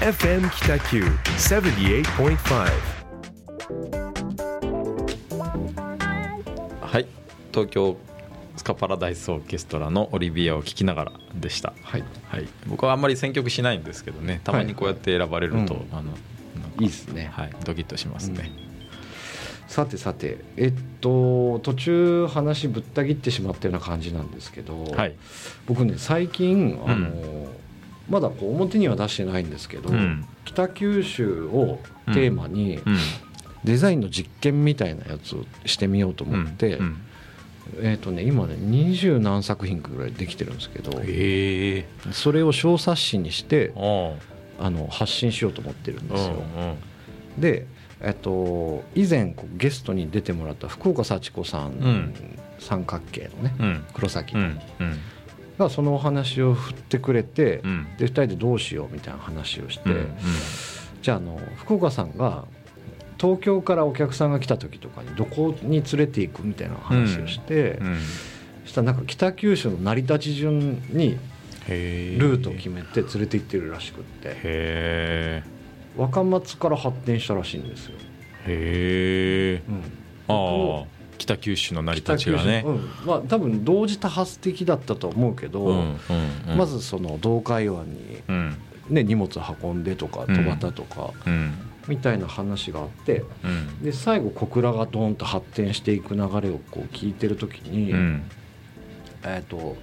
FM 北九78.5はい。東京スカパラダイスオーケストラのオリビアを聴きながらでした、はい。はい、僕はあんまり選曲しないんですけどね。たまにこうやって選ばれると、うん。あのなんかいいですね。はい、ドキッとしますね、さてさて。えっと途中話ぶった切ってしまったような感じなんですけど、はい。僕ね最近あの、うまだこう表には出してないんですけど、うん。北九州をテーマにうん。デザインの実験みたいなやつをしてみようと思って、うん。えっとね今ね二十何作品ぐらいできてるんですけどそれを小冊子にしてああ。の発信しようと思ってるんあですよ。で、えっと、以前こうゲストに出てもらった福岡幸子さん、ん。三角形のね黒崎の、がそのお話を振ってくれて、うん。で2人でどうしようみたいな話をして、うんじゃああの福岡さんが東京からお客さんが来た時とかにどこに連れていくみたいな話をして、うんそしたらなんか北九州の成り立ち順にルートを決めて連れて行ってるらしくって若松から発展したらしいんですよ。へえうん北九州の成り立ちがね。うん。まあ多分同時多発的だったと思うけど、うんうんうん。まずその洞海湾に、うん。ね、荷物運んでとかうん。戸端とか、うん。みたいな話があってうん。で最後小倉がドーンと発展していく流れをこう聞いてる時に、うん。えっ、と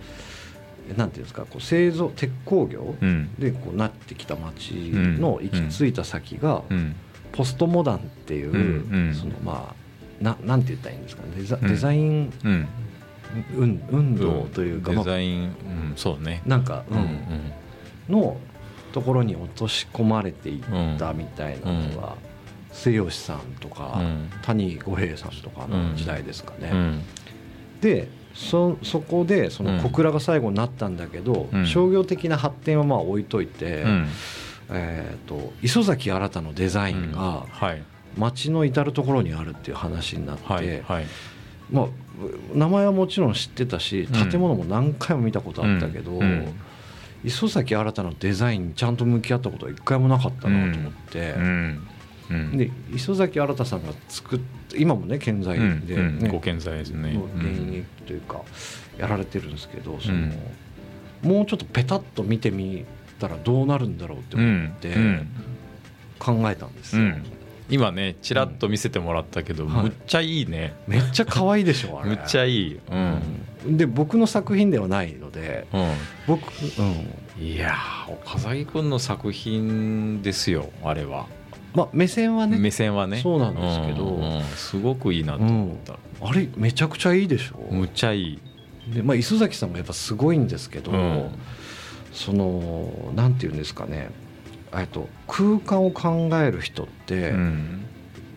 なんていうんですかこう製造鉄工業うん。でこうなってきた町の行き着いた先が、うん。ポストモダンっていう、そのまあななんて言ったらいいんですかね？デザうん。デザインうん。運運動というか、デまあザインうんそうね。なんか、うん。うんのところに落とし込まれていったみたいなのが、末吉さんとか、うん。谷五平さんとかの時代ですかね。うん。でそそこでそのうん。小倉が最後になったんだけど、うん。商業的な発展はまあ置いといて、うん。えー、と磯崎新のデザインがはい街の至る所にあるっていう話になって、はいはい。まあ、名前はもちろん知ってたしうん。建物も何回も見たことあったけど、うん磯崎新のデザインにちゃんと向き合ったことは一回もなかったなと思って、うんうん。で磯崎新さんが作っ今もね健在で、うんうん。ねご健在ですね。現役というかやられてるんですけどその、うんもうちょっとペタッと見てみたらどうなるんだろうってうん思ってうん。考えたんですよ、うん今ねちらっと見せてもらったけどはい。むっちゃいいね。めっちゃ可愛いでしょあれ。むっちゃいい。うん。うん。で僕の作品ではないのでう僕、うん、んいやー岡崎君の作品ですよあれは。まあ目線はね。目線はね。そうなんですけど。うんうんすごくいいなと思った。あれめちゃくちゃいいでしょ。むっちゃいい。で、まあ、磯崎さんもやっぱすごいんですけど、うん。そのなんていうんですかねえっと空間を考える人って、うん。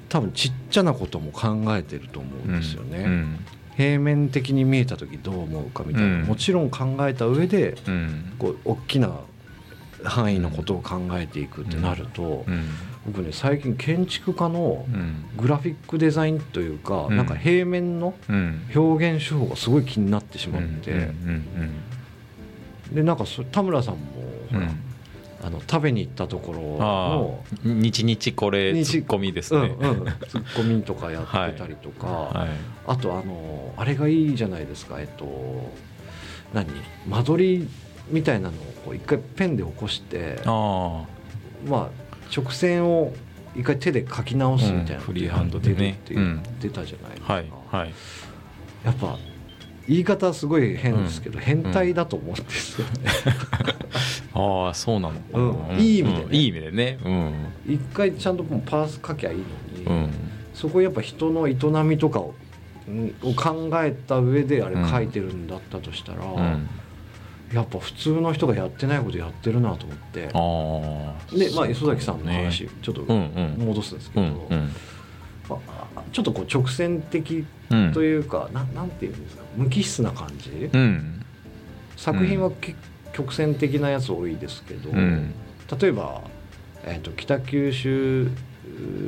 多分ちっちゃなことも考えてると思うんですよね、うん。平面的に見えた時どう思うかみたいな、うん。もちろん考えた上でうん。こう大きな範囲のことを考えていくってなると、うん。僕ね最近建築家のうん。グラフィックデザインというか、うん。なんか平面のうん。表現手法がすごい気になってしまって、でなんかそ田村さんもほら、うんあの食べに行ったところあのあ日々これ日ツッコミですうんねうん、ツッコミとかやってたりとか、はい。あとあのあれがいいじゃないですか。えっと何？間取りみたいなのを一回ペンで起こしてあまあ直線を一回手で書き直すみたいな、うん。フリーハンドでね。って言ってたじゃないですか、あはい。はい。やっぱ言い方すごい変ですけど、変態だと思うんですよね、ああそうなの。うん。いい意味でね。うん。いい意味でね。うん。一回ちゃんともうパース書きゃいいのに、うん。そこやっぱ人の営みとかをうんを考えた上であれ書いてるんだったとしたら、うん。やっぱ普通の人がやってないことやってるなと思って。で、まあ、磯崎さんの話、ちょっとうんうん。戻すんですけど、うんうん。まあ、ちょっとこう直線的うん。というか、ななんていうんですか無機質な感じ、うん。作品はけ曲線的なやつ多いですけど、うん。例えば、えー、と北九州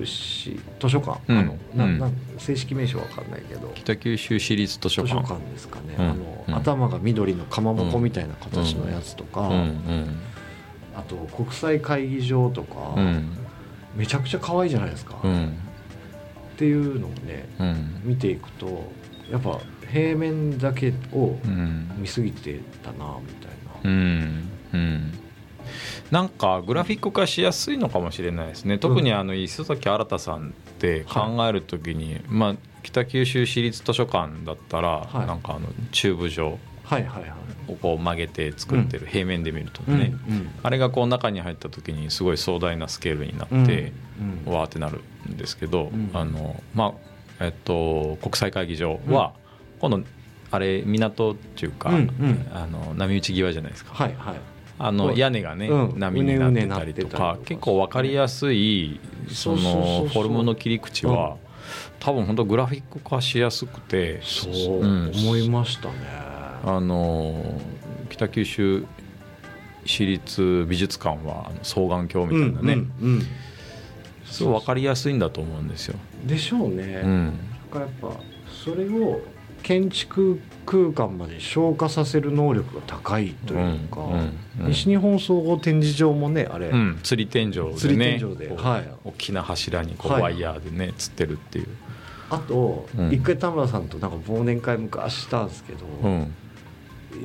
市図書館、うん。あのなうん。なん正式名称わかんないけど。北九州市立図書館。ですかね、うん。あのうん。頭が緑のかまぼこみたいな形のやつとか、ああと国際会議場とか、うん。めちゃくちゃ可愛いじゃないですか、っうん。ていうのをねうん。見ていくとやっぱ平面だけをうん。見過ぎてたなみたいな、うんうん。なんかグラフィック化しやすいのかもしれないですね。特にあの磯崎新さんって考える時に、まあ、北九州市立図書館だったら、はい。なんかあのチューブ状はいはいはい。をこう曲げて作ってる、平面で見るとうんね、うん。あれがこう中に入った時にすごい壮大なスケールになって、うんわーってなるんですけど、うん。あのまあえっと国際会議場は、今度あれ港っていうか、うんうん。あの波打ち際じゃないですか、はいはい。あの屋根がね、うん。波になってたりとかか。結構分かりやすいそのフォルムの切り口は、多分本当グラフィック化しやすくてそううん。思いましたね、あの北九州市立美術館は双眼鏡みたいなね、うんうんうん。すごい分かりやすいんだと思うんですよ。でしょうね、うん。だからやっぱそれを建築空間まで消化させる能力が高いというか、うんうん西日本総合展示場もねあれ、うん、釣り天井でね釣り天井ではい。大きな柱にこうはい。ワイヤーでね釣ってるっていう、あと、うん。一回田村さんとなんか忘年会昔したんですけど、うん、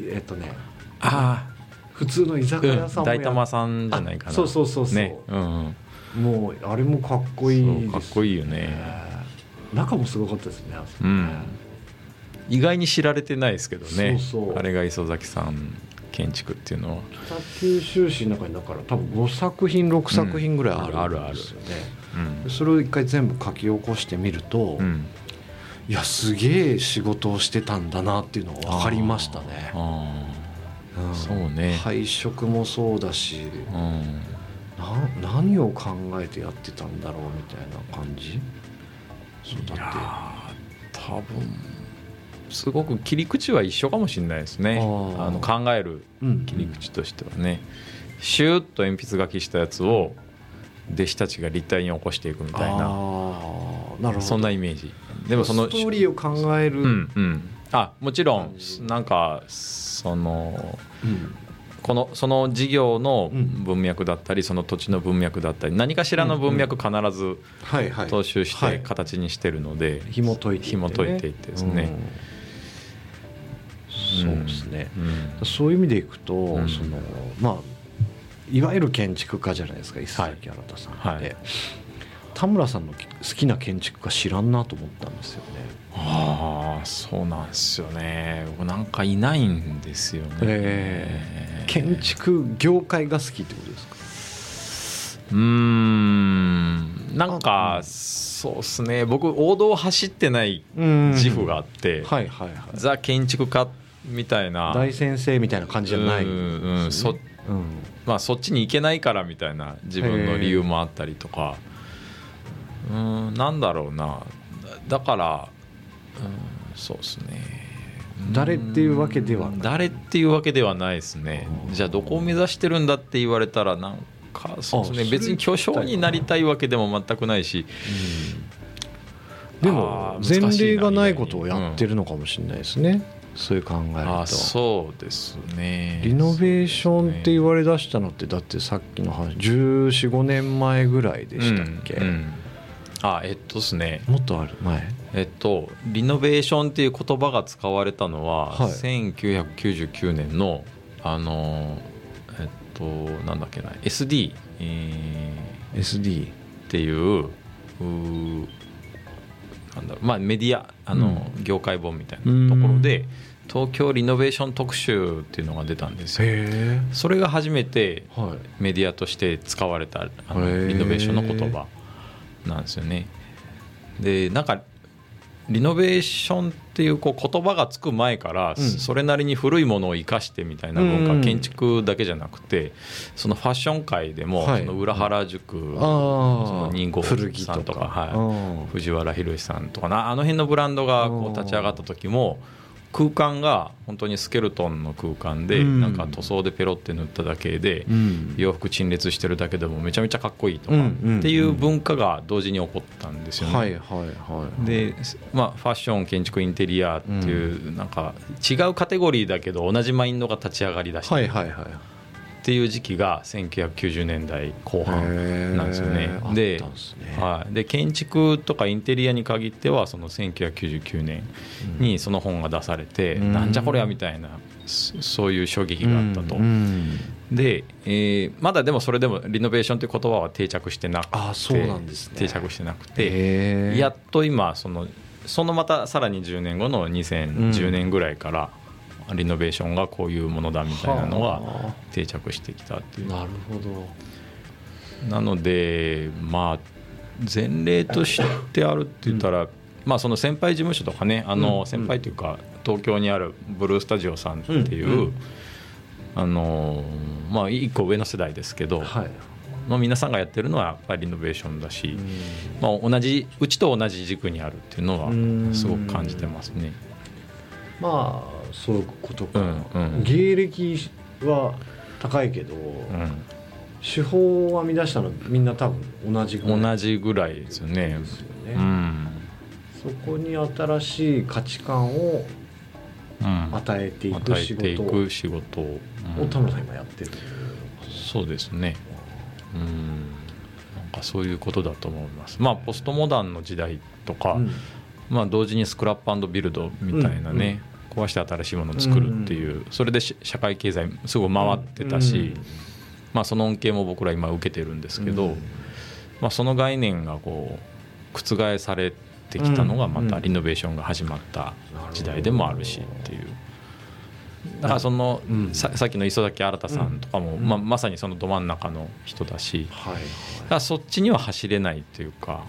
えっとねあ普通の居酒あ、屋さんもや大玉さんじゃないかな。あそうそうそうそう、ね、うんうん、もうあれもかっこいいですかっこいいよね。中もすごかったですね。うん意外に知られてないですけどね。あれが磯崎さん建築っていうのは。北九州市の中にだから多分5作品6作品ぐらいあるうんあるあるんですよね、うん。それを一回全部書き起こしてみると、うん。いやすげえ仕事をしてたんだなっていうのが分かりましたね、あうん。そうね。配色もそうだしあうん。な何を考えてやってたんだろうみたいな感じ？そういだって。多分すごく切り口は一緒かもしれないですね。あの考えるうん切り口としてはね、シューッと鉛筆書きしたやつを弟子たちが立体に起こしていくみたいな。なるほど。そんなイメージ。でもそのストーリーを考える、うんうん。あもちろんなんかそのうん。このその事業のうん文脈だったりその土地の文脈だったり何かしらの文脈必ずはいはい。踏襲してはい。形にしてるので、紐解いていって、ね、紐解いていってですね。うんそうですね、うん。そういう意味でいくと、ん。そのまあいわゆる建築家じゃないですか石崎新さんって、はい。田村さんの好きな建築家知らんなと思ったんですよね。ああそうなんですよね。僕なんかいないんですよね、え建築業界が好きってことですか？うーん。なんかそうですね。僕王道を走ってない自負があって、はいはいはい。ザ建築家みたいな。大先生みたいな感じじゃないうんんうん。そうん。まあそっちに行けないからみたいな自分の理由もあったりとか。うんなんだろうな。だだからうんそうですね。誰っていうわけではない。誰っていうわけではないですね。じゃあどこを目指してるんだって言われたらなんかそうですね。別に巨匠になりたいわけでも全くないし。でもあー難しいな。前例がないことをやってるのかもしれないですね、そういう考えるあとそうですね。リノベーションって言われだしたのってだってさっきの話1415年前ぐらいでしたっけ、うんうん。あえっとですね。もっとある？前？えっとリノベーションっていう言葉が使われたのは、はい。1999年のあのえっとなんだっけな SD、えー SD っていうなんだろうまあメディアあの、業界本みたいなところで東京リノベーション特集っていうのが出たんですよ。へそれが初めてメディアとして使われたあのリノベーションの言葉なんですよね。でなんかリノベーションっていうこう言葉がつく前から、うん。それなりに古いものを生かしてみたいな文化、うん建築だけじゃなくてそのファッション界でも、はい。その裏原宿、あそのあ人号古着さんとかはい。うん藤原宏さんとかな。あの辺のブランドがこう立ち上がった時も空間が本当にスケルトンの空間で、うん。なんか塗装でペロって塗っただけで、うん。洋服陳列してるだけでもめちゃめちゃかっこいいとか、っていう文化が同時に起こったんですよね。はいはいはい。で、まあ、ファッション建築インテリアっていう、なんか違うカテゴリーだけど同じマインドが立ち上がりだしたっはいはいはいっていう時期が1990年代後半なんですよね。でね。はい、で建築とかインテリアに限ってはその1999年にその本が出されて、うん。なんじゃこりゃみたいなそそういう衝撃があったと、うん。で、えーまだでもそれでもリノベーションという言葉は定着してなくてあそうなんですね。定着してなくて、やっと今そのそのまたさらに10年後の2010年ぐらいから、リノベーションがこういうものだみたいなのがは定着してきたっていう。なるほど。なのでまあ前例としてあるって言ったら、まあその先輩事務所とかねあうん。の先輩というか東京にあるブルースタジオさんっていう、あのまあ一個上の世代ですけど、はい。の皆さんがやってるのはやっぱりリノベーションだし、うん。まあ、同じうちと同じ軸にあるっていうのうん。はすごく感じてますね。まあそういうことか、うんうん。芸歴は高いけど、うん。手法を編み出したのみんな多分同じぐらい。同じぐらいですよね。ですよね、うん。そこに新しい価値観をうん。与えていく仕事く仕事。を、田村さん今やってる。そうですね。うん。なんかそういうことだと思います。まあポストモダンの時代とか、うん。まあ同時にスクラップビルドみたいなね、壊して新しいものを作るっていう、それでし社会経済すごい回ってたし、まあその恩恵も僕ら今受けてるんですけど、うん。まあその概念がこう覆されてきたのがまたリノベーションが始まった時代でもあるしっていう。だからその、うん。ささっきの磯崎新さんとかも、うん。まあ、まさにそのど真ん中の人だしだからそっちには走れないというか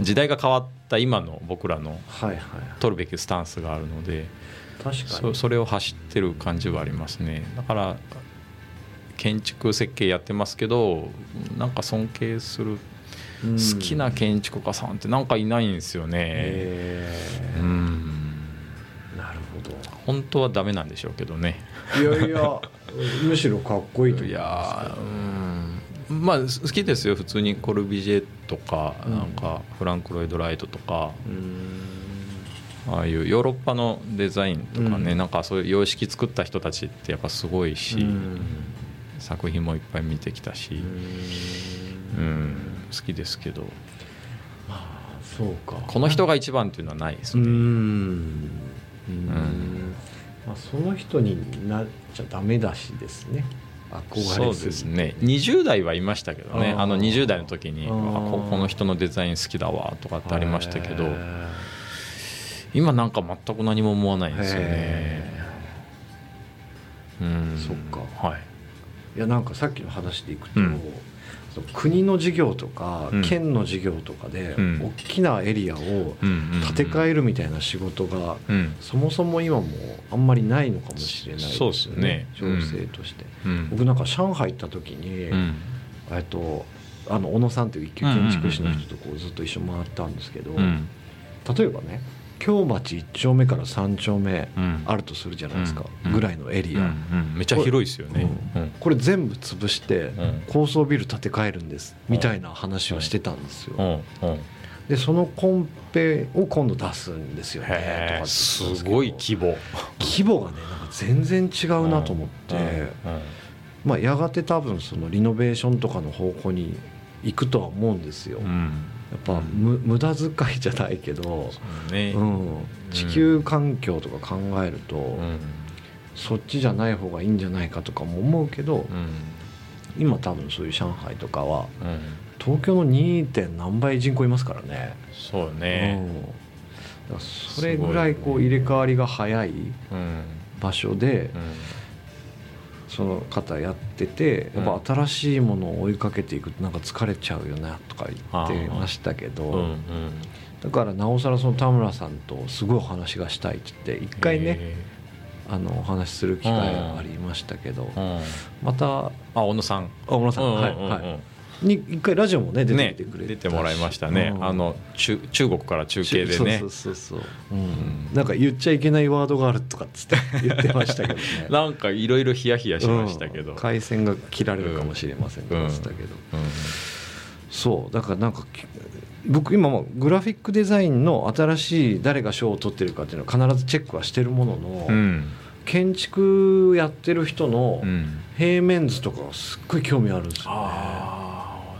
時代が変わった今の僕らの取るべきスタンスがあるのでそそれを走ってる感じはありますね。だから建築設計やってますけどなんか尊敬するうん。好きな建築家さんってなんかいないんですよね。うん。なる本当はダメなんでしょうけどね。ほどいやいや むしろかっこいいと思いやーうん。まあ好きですよ。普通にコルビジェとか、うん。なんかフランク・ロイド・ライトとか。うんああいうヨーロッパのデザインとかね、うん。なんかそういう様式作った人たちってやっぱすごいし、うん。作品もいっぱい見てきたし、うん好きですけど。そうか。この人が一番っていうのはないですね、うん。うん。まあ、その人になっちゃダメだしですね。そうですね。20代はいましたけどね。あの20代の時にあここの人のデザイン好きだわとかってありましたけど。へ今なんか全く何も思わないですよね。へうん。そっか。はい。ーいやなんかさっきの話でいくと、うん。国の事業とか、うん。県の事業とかで、うん。大きなエリアを建て替ええるみたいな仕事が、うん。そもそも今もあんまりないのかもしれないですよそうっすね。情勢として、うん。僕なんか上海行った時に、うん。えっとあの小野さんという一級建築士の人とこうずっと一緒に回ったんですけど、うん。例えばね京町1丁目から3丁目うん。あるとするじゃないですか、うん。ぐらいのエリア、めっちゃ広いですよね。うん。これ全部潰してうん。高層ビル建て替えるんですみたいな話をしてたんですよ、でそのコンペを今度出すんですよね。とかすごい規模。規模がねなんか全然違うなと思って、まあ、やがて多分そのリノベーションとかの方向に行くとは思うんですよ、やうんっぱむ無駄遣いじゃないけど、ね。うん、地球環境とか考えると、うん。そっちじゃない方がいいんじゃないかとかも思うけど、うん。今多分そういう上海とかはうん。東京の 2. 点何倍人口いますからね。そうね。うん。それぐらいこう入れ替わりが早いうん。場所でうんその方やっててうんやっぱ新しいものを追いかけていくとなんか疲れちゃうよなとか言ってましたけど、うんうん。だからなおさらその田村さんとすごいお話がしたいって言って一回ねへあのお話しする機会がありましたけどえうん。またあ小野さん。大村さん、うんうんうん。はいはいに一回ラジオもね出ててくれ出てもらいましたね。うん。あの中中国から中継でね。そうそうそうそう、うん。んなんか言っちゃいけないワードがあるとかっつって 言ってましたけどね。なんかいろいろヒヤヒヤしましたけど。うん。回線が切られるかもしれませんとかっつったけど、うん。そう。だからなんかき僕今もグラフィックデザインの新しい誰が賞を取ってるかっていうのは必ずチェックはしてるものの、うん。建築やってる人のうん。平面図とかがすっごい興味あるんですよね。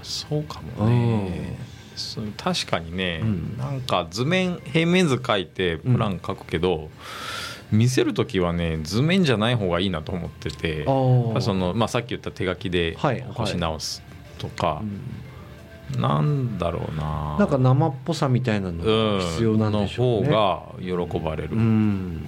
そうかもね、そう確かにね、うん。なんか図面平面図書いてプラン書くけど、見せる時はね図面じゃない方がいいなと思っててその、まあ、さっき言った手書きではい起こし直すとかう、ん。なんだろうな。なんか生っぽさみたいなのうん。が必要なんでしょうね。の方が喜ばれる、うん。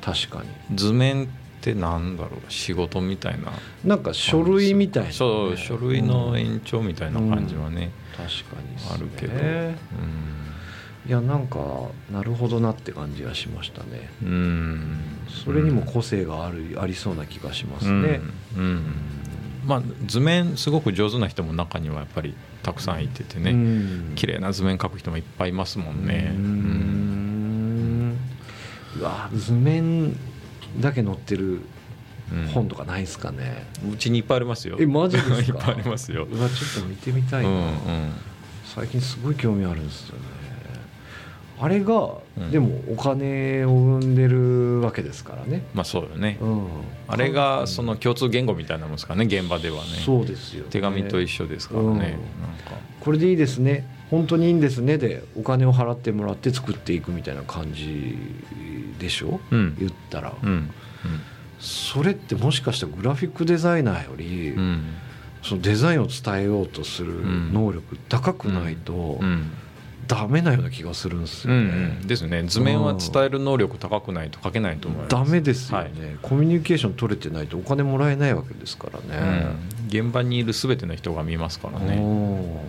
確かに。図面ってなんだろう仕事みたいな。なんか書類みたいなね、そう書類のうん延長みたいな感じはね、確かにあるけど、いやなんかなるほどなって感じがしましたね。うん。うんそれにも個性がある、ありそうな気がしますね、うん。うん。まあ図面すごく上手な人も中にはやっぱりたくさんいててね、うん。綺麗な図面描く人もいっぱいいますもんね、ううんん。うわ図面だけ載ってるうん本とかないですかね、うちにいっぱいありますよ。えマジですか？いっぱいありますよ、うわちょっと見てみたいな、うんうん。最近すごい興味あるんですよね。あれが、うん。でもお金を生んでるわけですからね、まあそうよね、うん、あれがその共通言語みたいなもんですかね現場ではね。そうですよ、ね、手紙と一緒ですからね、うん。これでいいですね本当にいいんですねでお金を払ってもらって作っていくみたいな感じでしょ、うん。言ったら、うん。それってもしかしたらグラフィックデザイナーより、うん。うんそのデザインを伝えようとするん。能力高くないとうん。ダメなような気がするんですうんよね、うんですね。図面は伝える能力高くないと書けないと思います。ダメですよね、はい。コミュニケーション取れてないとお金もらえないわけですからうね、ん、現場にいる全ての人が見ますからね。お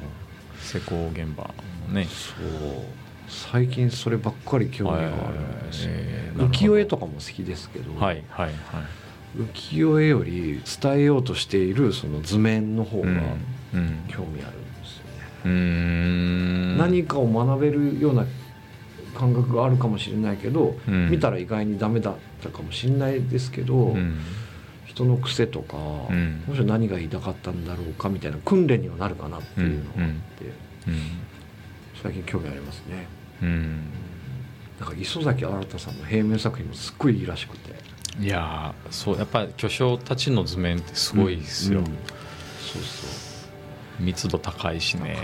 施工現場もね。そう。最近そればっかり興味があるんですよね、えー浮世絵とかも好きですけど、はいはいはい。浮世絵より伝えようとしているその図面の方がうんうん。興味あるんですよね、うーん。何かを学べるような感覚があるかもしれないけど、うん。見たら意外にダメだったかもしれないですけど、うん。人の癖とか、うん。もし何が言いたかったんだろうかみたいな訓練にはなるかなっていうのがあって、うん最近興味ありますね。うん。なんか磯崎新さんの平面作品もすっごいいいらしくて。いやーそうやっぱり巨匠たちの図面ってすごいですよ、うん。うんそうそう。密度高いしね。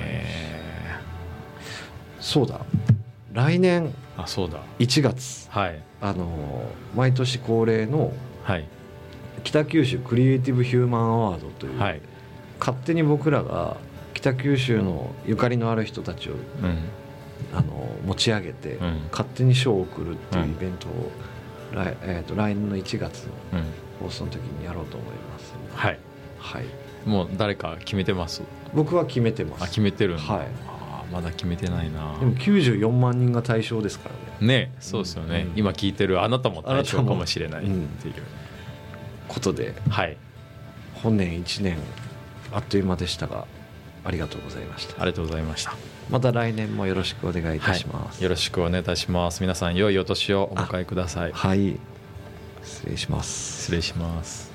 そうだ。来年あそうだ。1月はい。あの毎年恒例のはい。北九州クリエイティブ・ヒューマン・アワードという、はい。勝手に僕らが北九州のゆかりのある人たちをうん。あの持ち上げて、うん。勝手に賞を送るっていううんイベントを、来えー、と来年の1月のうん放送の時にやろうと思います、はい。はい、もう誰か決めてます？僕は決めてます。あ決めてるはい。まだ決めてないな。でも94万人が対象ですからね。ねそうですよね、うん。今聞いてるあなたも対象かもしれないっていう、ことではい。本年1年あっという間でしたがありがとうございました。ありがとうございました。また来年もよろしくお願いいたします、はい、よろしくお願いいたします。皆さん良いお年をお迎えください。はい。失礼します。失礼します